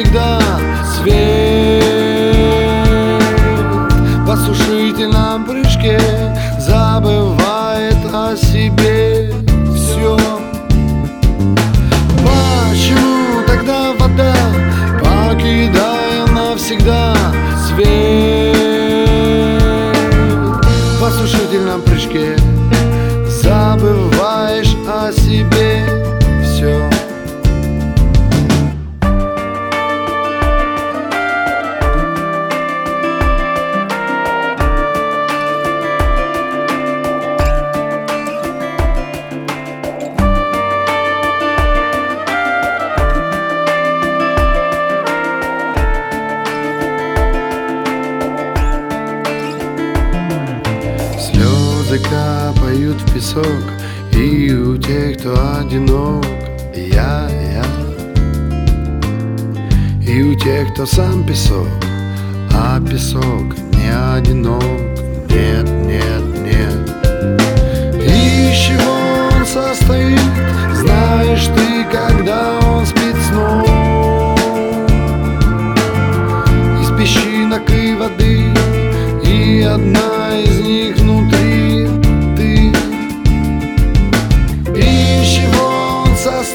навсегда свет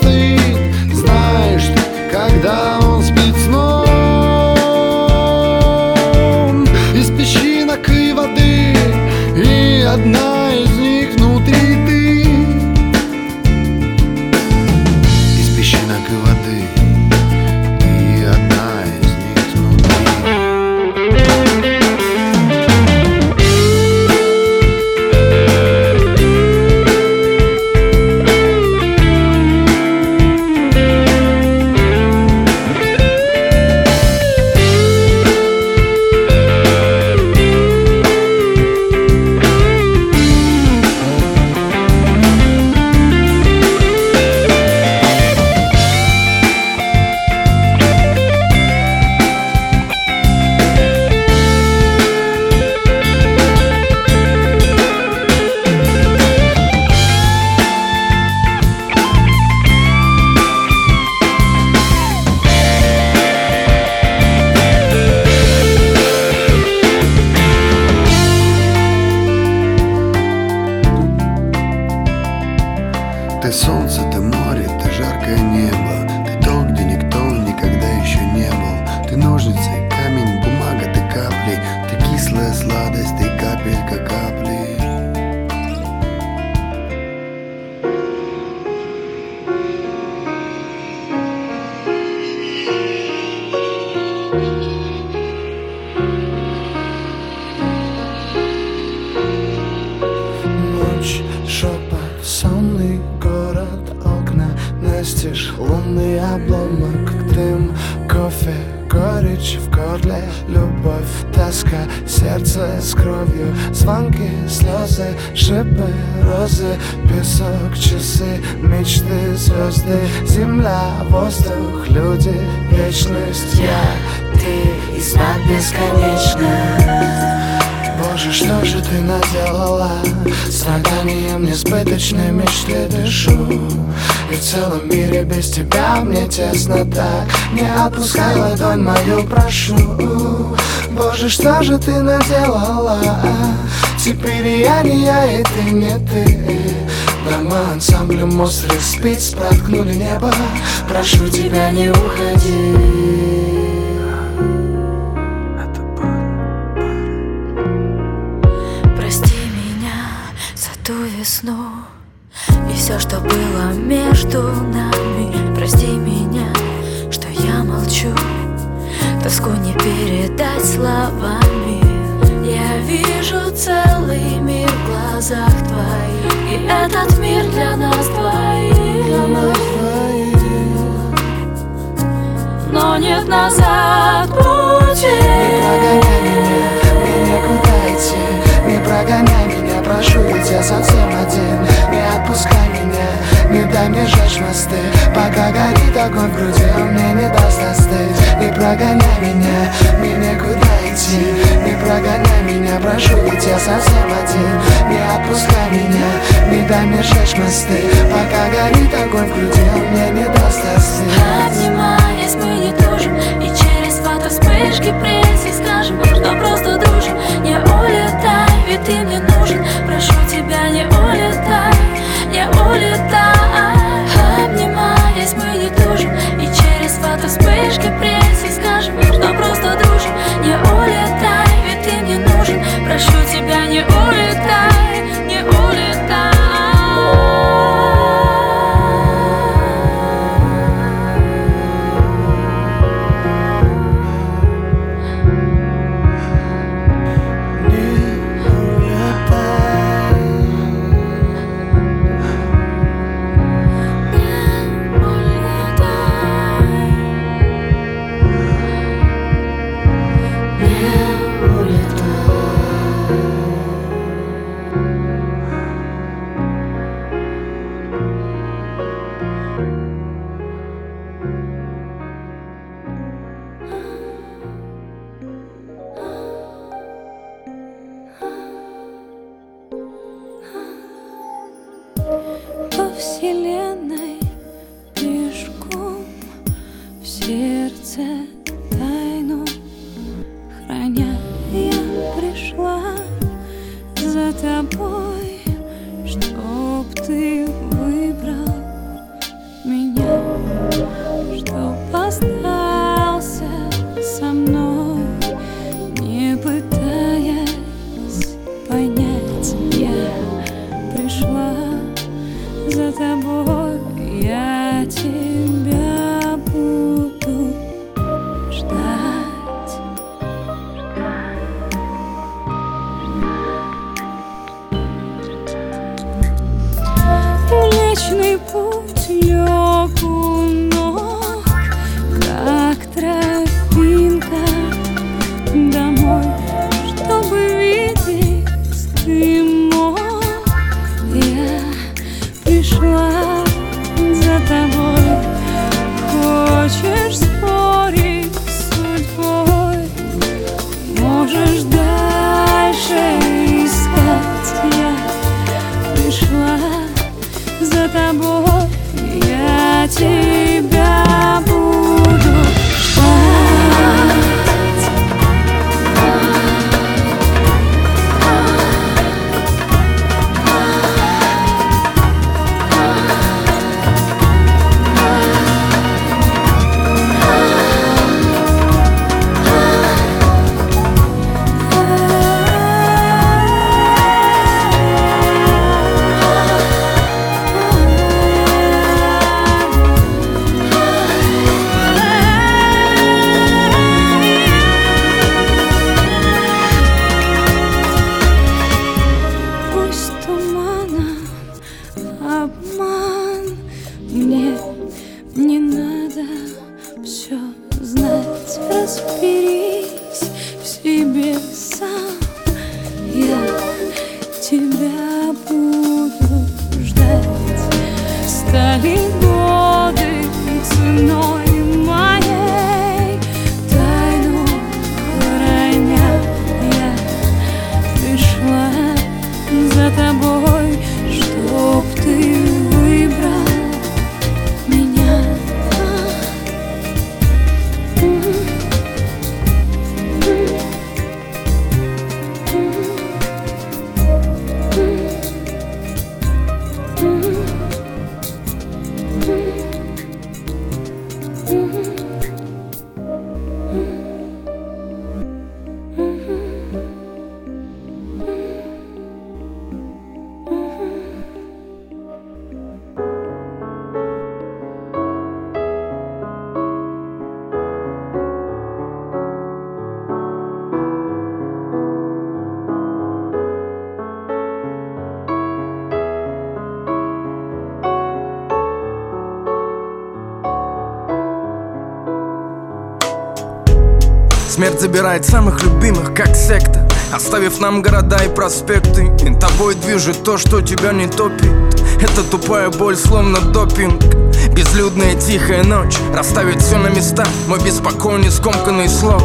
чего он розы Песок, часы, мечты, звезды. Земля, воздух, люди, вечность. Я, ты и знак бесконечно Боже, что же ты наделала? С роданием несбыточной мечты дышу. И в целом мире без тебя мне тесно так. Не отпускай ладонь мою, прошу. Боже, что же ты наделала Теперь я не я, и ты не ты Дома ансамблем острых спиц проткнули небо. Прошу тебя, не уходи. Прости меня за ту весну И все, что было между нами. Прости меня, что я молчу. Тоску не передать словами вижу целый мир в глазах твоих. И этот мир для нас двоих. Но нет назад пути. Прогоняй меня, мне некуда идти Не прогоняй меня, прошу, ведь я совсем один. Не отпускай меня, не дай мне жечь мосты. Пока горит огонь в груди, он мне не даст остыть. Не прогоняй меня, мне некуда идти Не прогоняй меня, прошу, ведь я совсем один. Не отпускай меня, не дай мне жечь мосты. Пока горит огонь в груди, он мне не даст остыть Обнимаясь, мы не тужим И через фото вспышки пресси Скажем, что просто дружим. Не улетай, ведь ты мне нужен. Прошу тебя, не улетай, не улетай. Обнимаясь, мы не тужим И через фото вспышки но просто дружим. Не улетай, ведь ты мне нужен. Прошу тебя, не улетай, не улетай. За тобой, я тебя Mm-hmm. Забирает самых любимых, как секта. Оставив нам города и проспекты И тобой движет то, что тебя не топит. Это тупая боль, словно допинг. Безлюдная тихая ночь Расставить все на места. Мой беспокойный скомканный слог.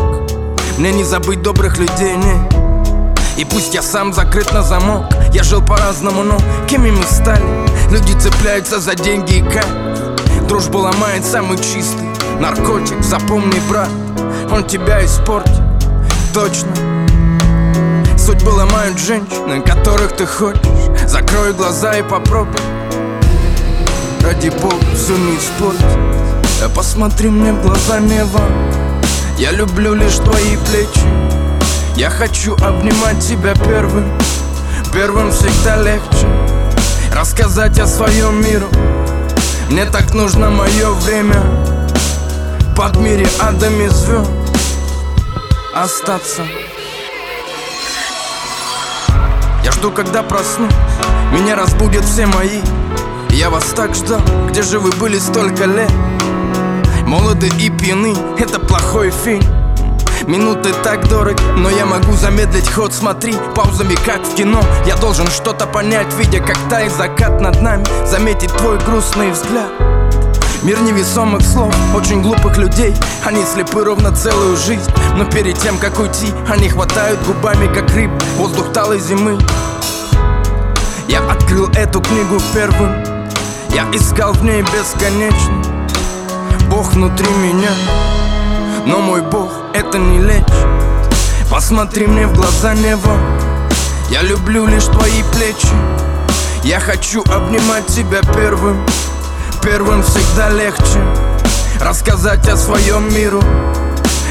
Мне не забыть добрых людей, не. И пусть я сам закрыт на замок. Я жил по-разному, но кем мы стали? Люди цепляются за деньги и кайф. Дружбу ломает самый чистый. Наркотик, запомни, брат Он тебя испортит, точно. Судьбы ломают женщины, которых ты хочешь Закрой глаза и попробуй. Ради бога, все не испортить. Посмотри мне в глаза, Нева Я люблю лишь твои плечи. Я хочу обнимать тебя первым. Первым всегда легче. Рассказать о своем миру. Мне так нужно мое время. Под мире адами звезд Остаться. Я жду, когда проснусь Меня разбудят все мои. Я вас так ждал. Где же вы были столько лет? Молоды и пьяны. Это плохой фильм. Минуты так дороги, но я могу замедлить ход. Смотри, паузами как в кино. Я должен что-то понять, видя как тает закат над нами. Заметить твой грустный взгляд Мир невесомых слов, очень глупых людей. Они слепы ровно целую жизнь. Но перед тем, как уйти, они хватают губами, как рыб Воздух талой зимы. Я открыл эту книгу первым. Я искал в ней бесконечно. Бог внутри меня. Но мой Бог это не лечит Посмотри мне в глаза, небо Я люблю лишь твои плечи. Я хочу обнимать тебя первым Первым всегда легче Рассказать о своем миру.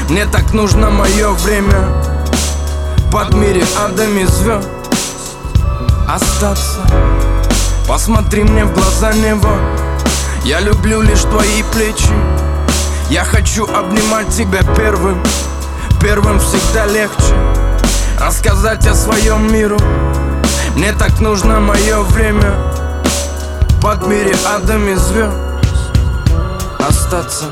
Мне так нужно мое время Под мире адами звезд Остаться. Посмотри мне в глаза, небо. Я люблю лишь твои плечи. Я хочу обнимать тебя первым Первым всегда легче Рассказать о своем миру. Мне так нужно мое время Под мире адами звезд Остаться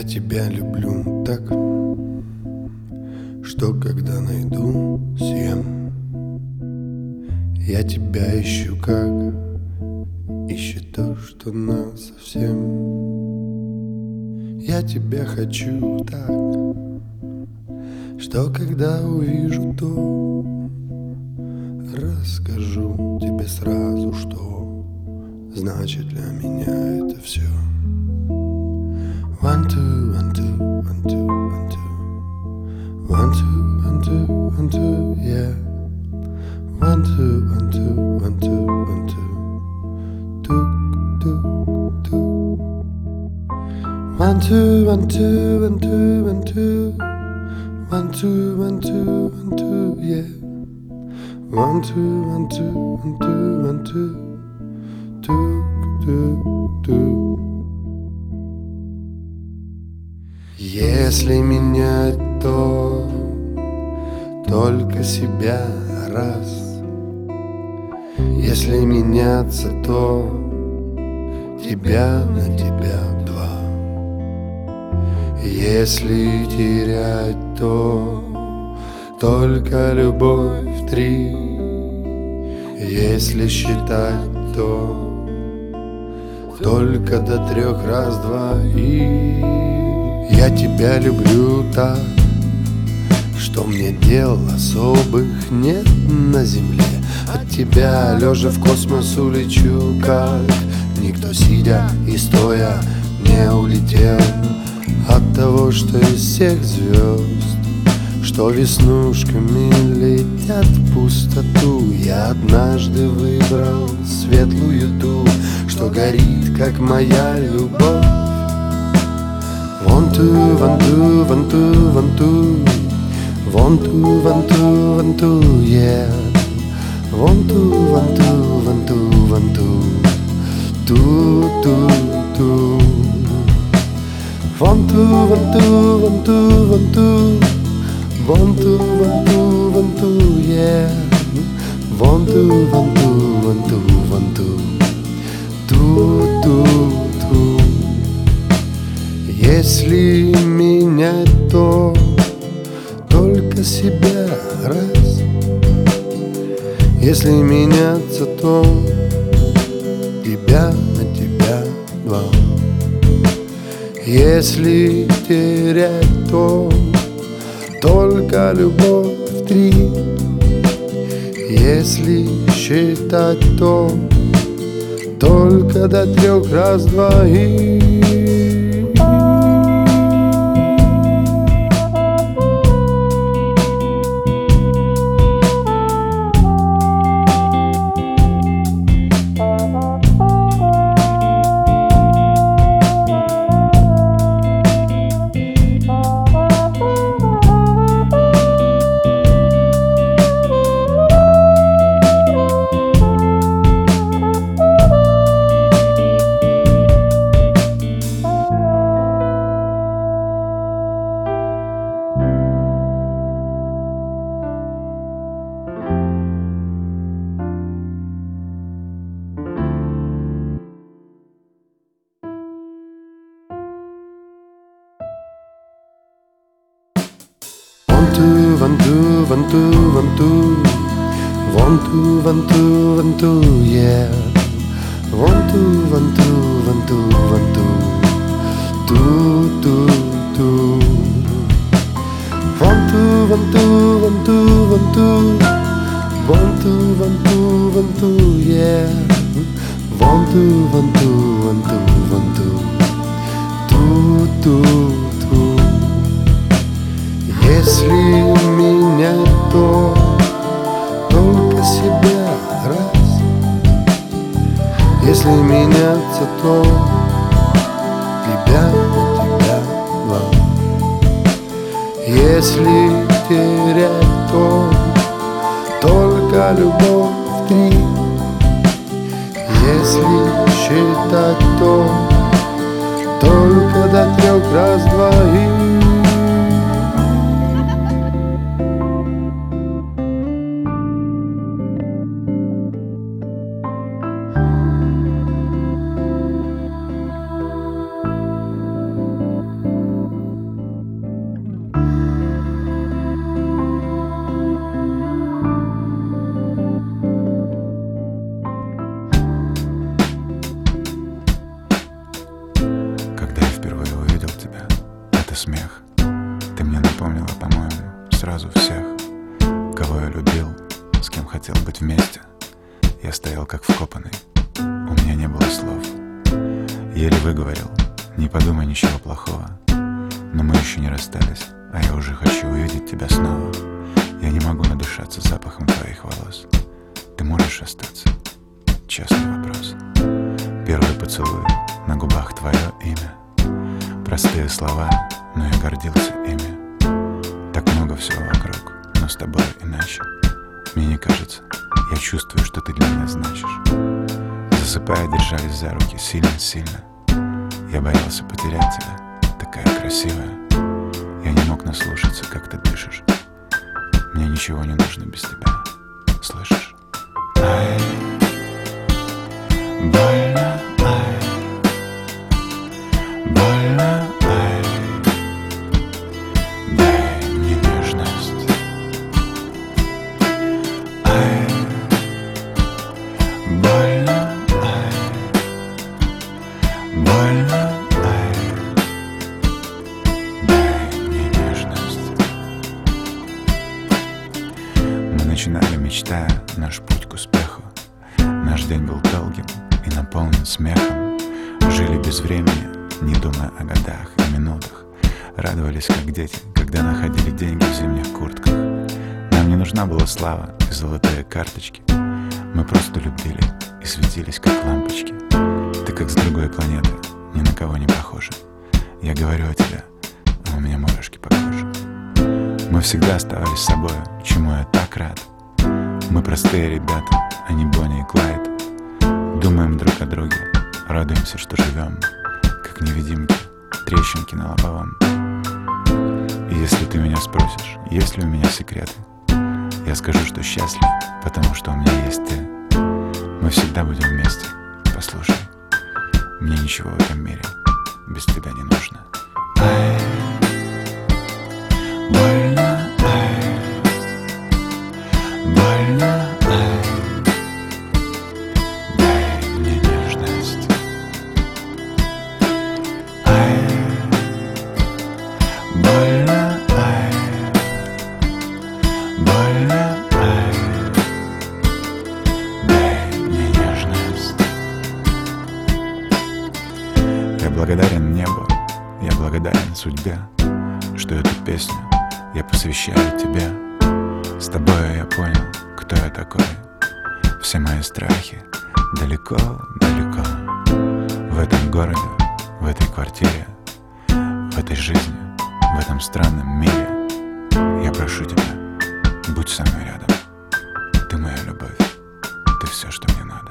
Я тебя люблю так, что когда найду съем. Я тебя ищу как ищет то, что нас совсем. Я тебя хочу так, что когда увижу то, расскажу тебе сразу, что значит для меня это все. One, two, one, two, one, two, one, two. One, two, one, two, one, two, yeah. One, two, one, two, one, two, one, two. Tuk, tuk, tuk. One, two, one, two, one, two, one, two. One, two, one, two, one, two, yeah. One, two, one, two, one, two. Если менять, то только себя раз. Если меняться, то тебя на тебя два. Если терять, то только любовь три. Если считать, то только до трех раз-два и я тебя люблю так, что мне дел особых нет на земле. От тебя, лежа в космос, улечу, как никто сидя и стоя не улетел от того, что из всех звезд, что веснушками летят в пустоту. Я однажды выбрал светлую ту, что горит, как моя любовь. One two one two one two one two One two one two one two yeah. One two one two one two one two Two two two One two one two one two one two One two one two one two yeah. One two one two one two one two Two two если менять, то только себя раз. Если меняться, то тебя на тебя два. Если терять, то только любовь три. Если считать, то только до трех раз-два и Vantu, Vantu, Vantu, Vantu, Vantu, yeah. Vantu, Vantu, Vantu, Vantu, Tu, Tu, Tu. Vantu, Vantu, Vantu, Vantu, Vantu, Vantu, Vantu, yeah. Vantu, Vantu, Vantu, Vantu, Tu, Tu. Если меня то только себя раз. Если меняться, то тебя, тебя два Если терять, то только любовь три Если считать, то только до трех раз двоих мечтая наш путь к успеху. Наш день был долгим и наполнен смехом. Жили без времени, не думая о годах и минутах. Радовались, как дети, когда находили деньги в зимних куртках. Нам не нужна была слава и золотые карточки. Мы просто любили и светились, как лампочки. Ты как с другой планеты, ни на кого не похожа. Я говорю о тебе, а у меня мурашки по коже. Мы всегда оставались собой, чему я так рад. Мы простые ребята, а не Бонни и Клайд. Думаем друг о друге, радуемся, что живем, как невидимки, трещинки на лобовом. И если ты меня спросишь, есть ли у меня секреты, я скажу, что счастлив, потому что у меня есть ты. Мы всегда будем вместе. Послушай, мне ничего в этом мире без тебя не нужно. Ай, благодарен небу, я благодарен судьбе, что эту песню я посвящаю тебе. С тобой я понял, кто я такой. Все мои страхи далеко, далеко. В этом городе, в этой квартире, в этой жизни, в этом странном мире. Я прошу тебя, будь со мной рядом. Ты моя любовь, ты все, что мне надо.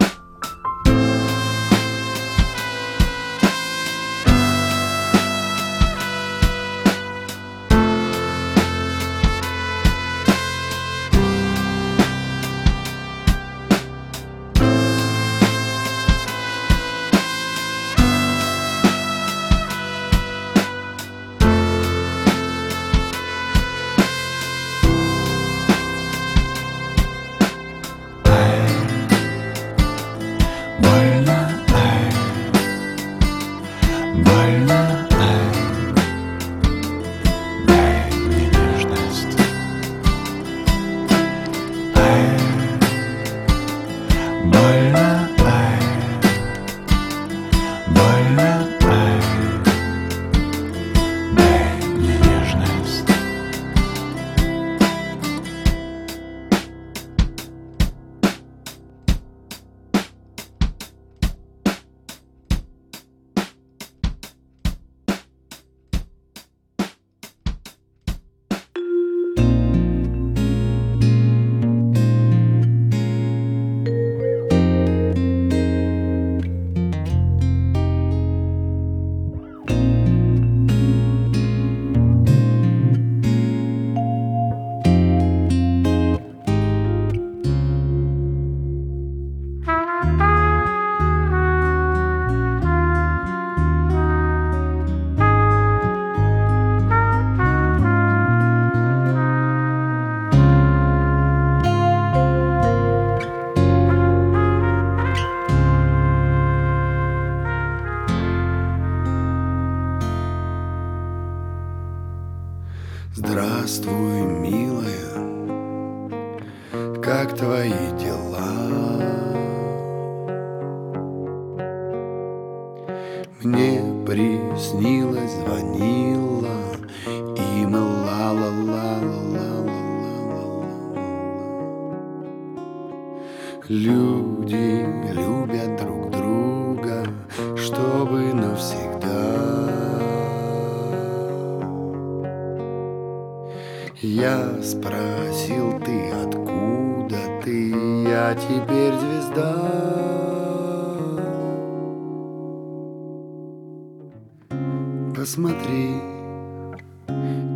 Посмотри,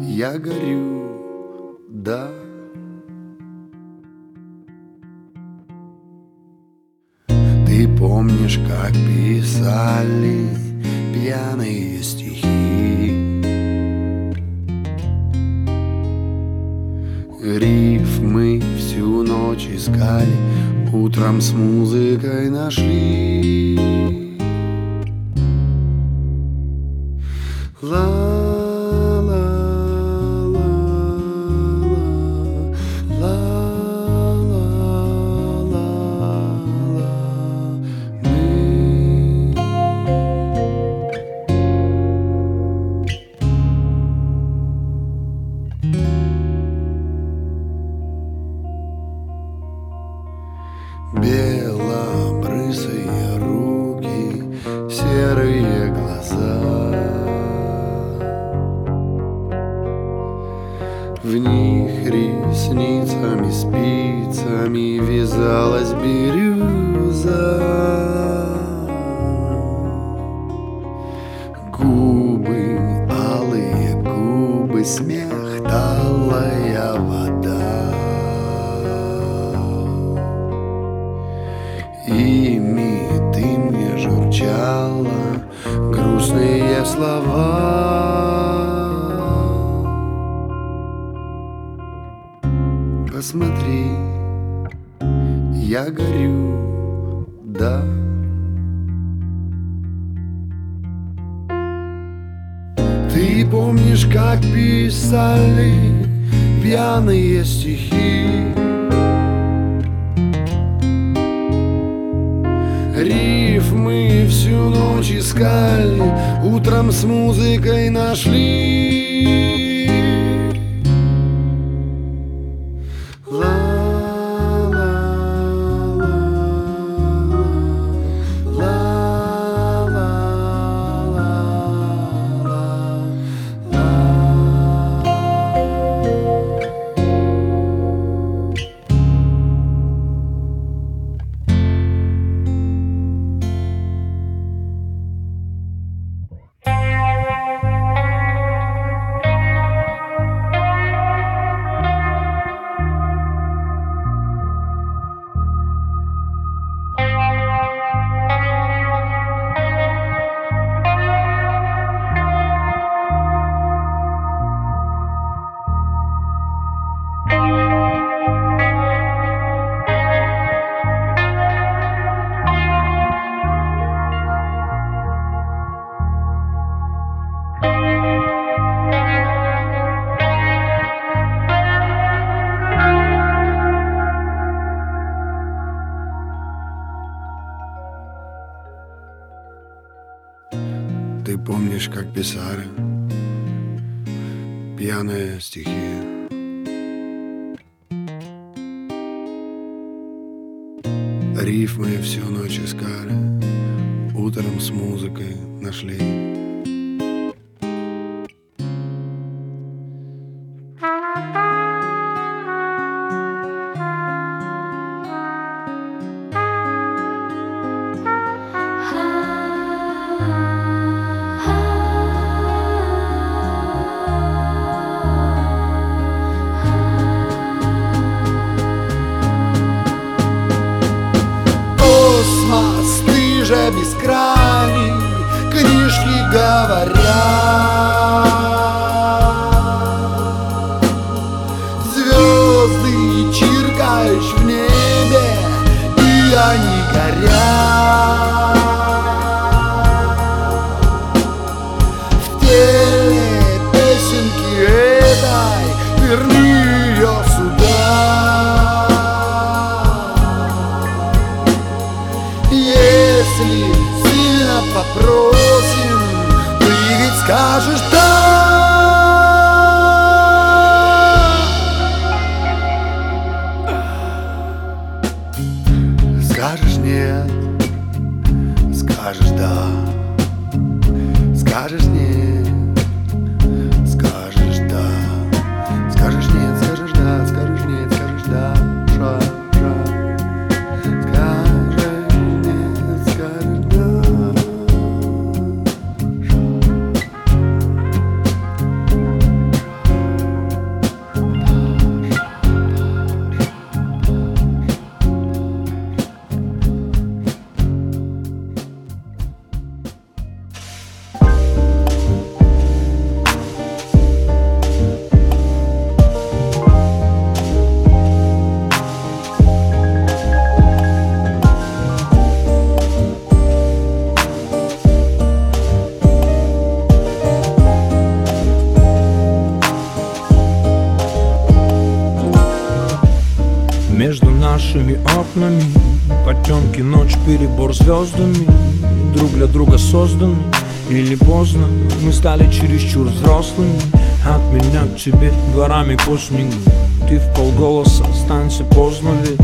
я горю, да. Ты помнишь, как писали пьяные стихи? Рифмы всю ночь искали, утром с музыкой нашли. Журчала грустные слова. Посмотри, я горю, да. Ты помнишь, как писали пьяные стихи Рифмы всю ночь искали, утром с музыкой нашли. Помнишь, как писали пьяные стихи. Рифмы всю ночь искали. Утром с музыкой нашли Если сильно попросим, ты ведь скажешь да. Нашими окнами Потемки, ночь, перебор звездами Друг для друга созданы Или поздно. Мы стали чересчур взрослыми От меня к тебе дворами по снегу Ты в полголоса, останься поздно ведь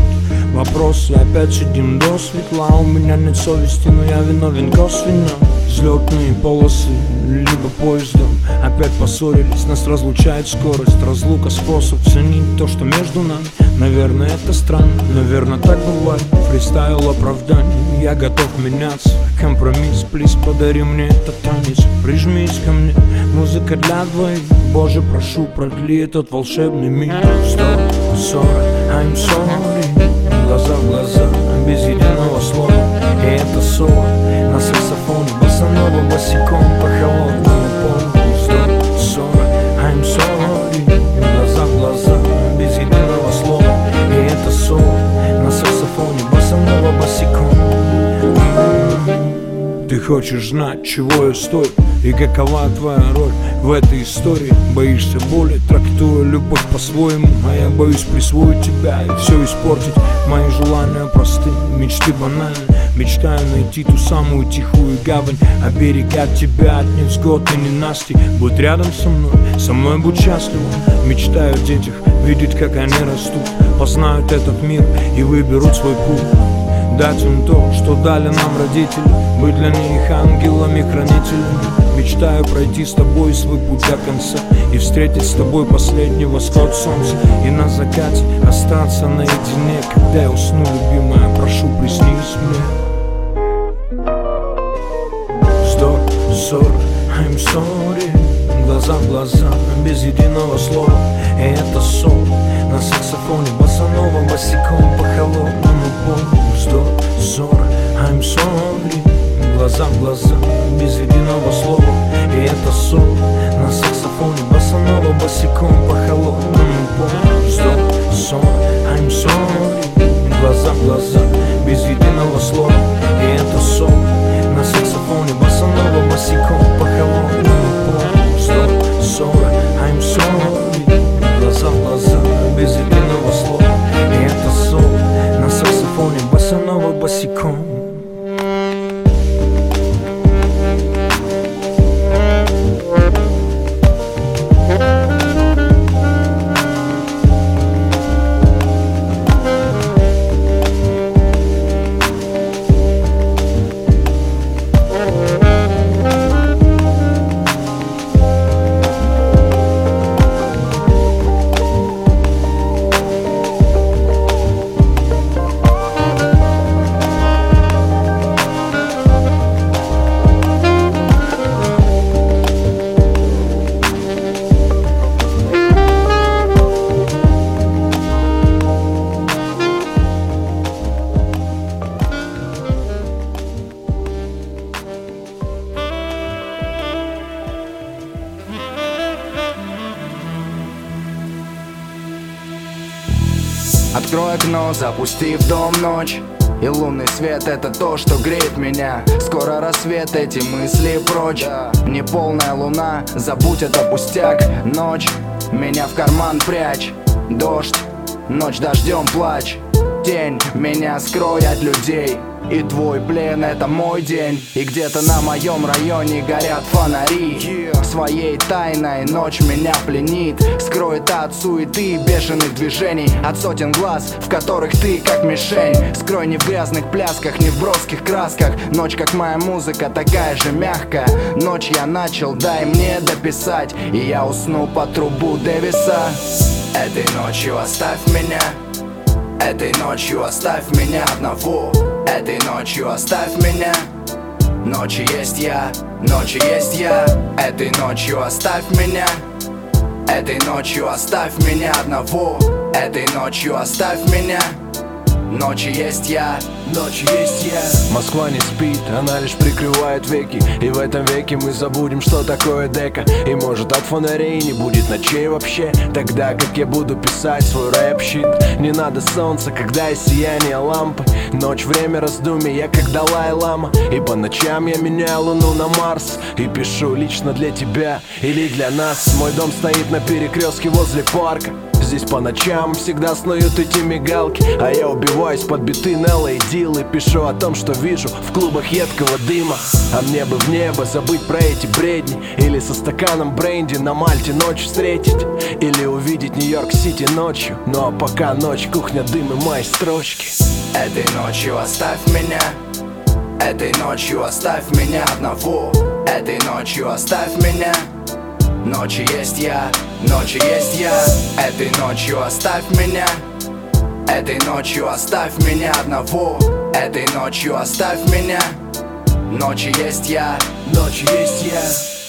Вопросы, опять сидим до светла. У меня нет совести, но я виновен косвенно. Взлетные полосы, либо поездом Опять поссорились, нас разлучает скорость Разлука способ ценить то, что между нами. Наверное, это странно, наверное, так бывает. Фристайл оправданий, я готов меняться. Компромисс, плиз, подари мне этот танец. Прижмись ко мне, музыка для двоих. Боже, прошу, продли этот волшебный миг Сто, сорок, I'm sorry. Глаза в глаза, без единого слова. И это соло на саксофоне Босанова босиком по холодному хочешь знать, чего я стою И какова твоя роль в этой истории? Боишься боли, трактуя любовь по-своему А я боюсь присвоить тебя и все испортить. Мои желания просты, мечты банальны. Мечтаю найти ту самую тихую гавань Оберегать тебя от невзгод и ненастий Будь рядом со мной, со мной будь счастлива. Мечтаю о детях, видеть, как они растут. Познают этот мир и выберут свой путь Дать им то, что дали нам родители. Быть для них ангелами-хранителями Мечтаю пройти с тобой свой путь до конца И встретить с тобой последний восход солнца. И на закате остаться наедине Когда я усну, любимая, прошу, приснись мне. Сто, сорок, I'm sorry. Глаза в глаза, без единого слова. И это сон на саксофоне Босанова босиком по холодному полу. Сто, сорок, I'm sorry. Глаза в глаза, без единого слова. И это сон на саксофоне Босанова босиком по холодному полу. Сто, сорок, I'm sorry. Глаза в глаза, без единого слова. И это сон на саксофоне Босанова босиком по холодному полу. Сто, сорок, I'm sorry. Глаза в глаза, без Открой окно, запусти в дом ночь. И лунный свет это то, что греет меня. Скоро рассвет, эти мысли прочь. Неполная луна, забудь это пустяк Ночь, меня в карман прячь. Дождь, ночь дождем плачь. Тень, меня скрой людей и твой плен это мой день. И где-то на моем районе горят фонари. Своей тайной ночь меня пленит. Скроет от суеты бешеных движений. От сотен глаз, в которых ты как мишень. Скрой не в грязных плясках, не в броских красках. Ночь как моя музыка, такая же мягкая. Ночь я начал, дай мне дописать. И я усну по трубу Дэвиса. Этой ночью оставь меня. Этой ночью оставь меня одного Этой ночью оставь меня. Ночи есть я, ночи есть я. Этой ночью оставь меня. Этой ночью оставь меня одного. Этой ночью оставь меня Ночи есть я, ночи есть я. Москва не спит, она лишь прикрывает веки. И в этом веке мы забудем, что такое дека. И может от фонарей не будет ночей вообще. Тогда как я буду писать свой рэп-щит Не надо солнца, когда есть сияние лампы. Ночь, время раздумий, я как Далай-лама. И по ночам я меняю луну на Марс. И пишу лично для тебя или для нас. Мой дом стоит на перекрестке возле парка Здесь по ночам всегда снуют эти мигалки. А я убиваюсь под биты Нелла и Дил И пишу о том, что вижу в клубах едкого дыма. А мне бы в небо забыть про эти бредни Или со стаканом бренди на Мальте ночь встретить Или увидеть Нью-Йорк-Сити ночью. Ну а пока ночь, кухня, дым и мои строчки. Этой ночью оставь меня. Этой ночью оставь меня одного. Этой ночью оставь меня Ночи есть я, ночи есть я. Этой ночью оставь меня. Этой ночью оставь меня одного. Этой ночью оставь меня. Ночи есть я, ночи есть я